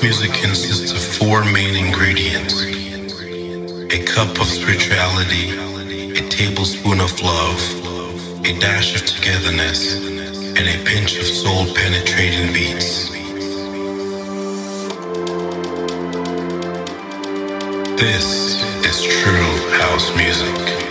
Music consists of four main ingredients a cup of spirituality, a tablespoon of love, a dash of togetherness, and a pinch of soul penetrating beats. This is true house music.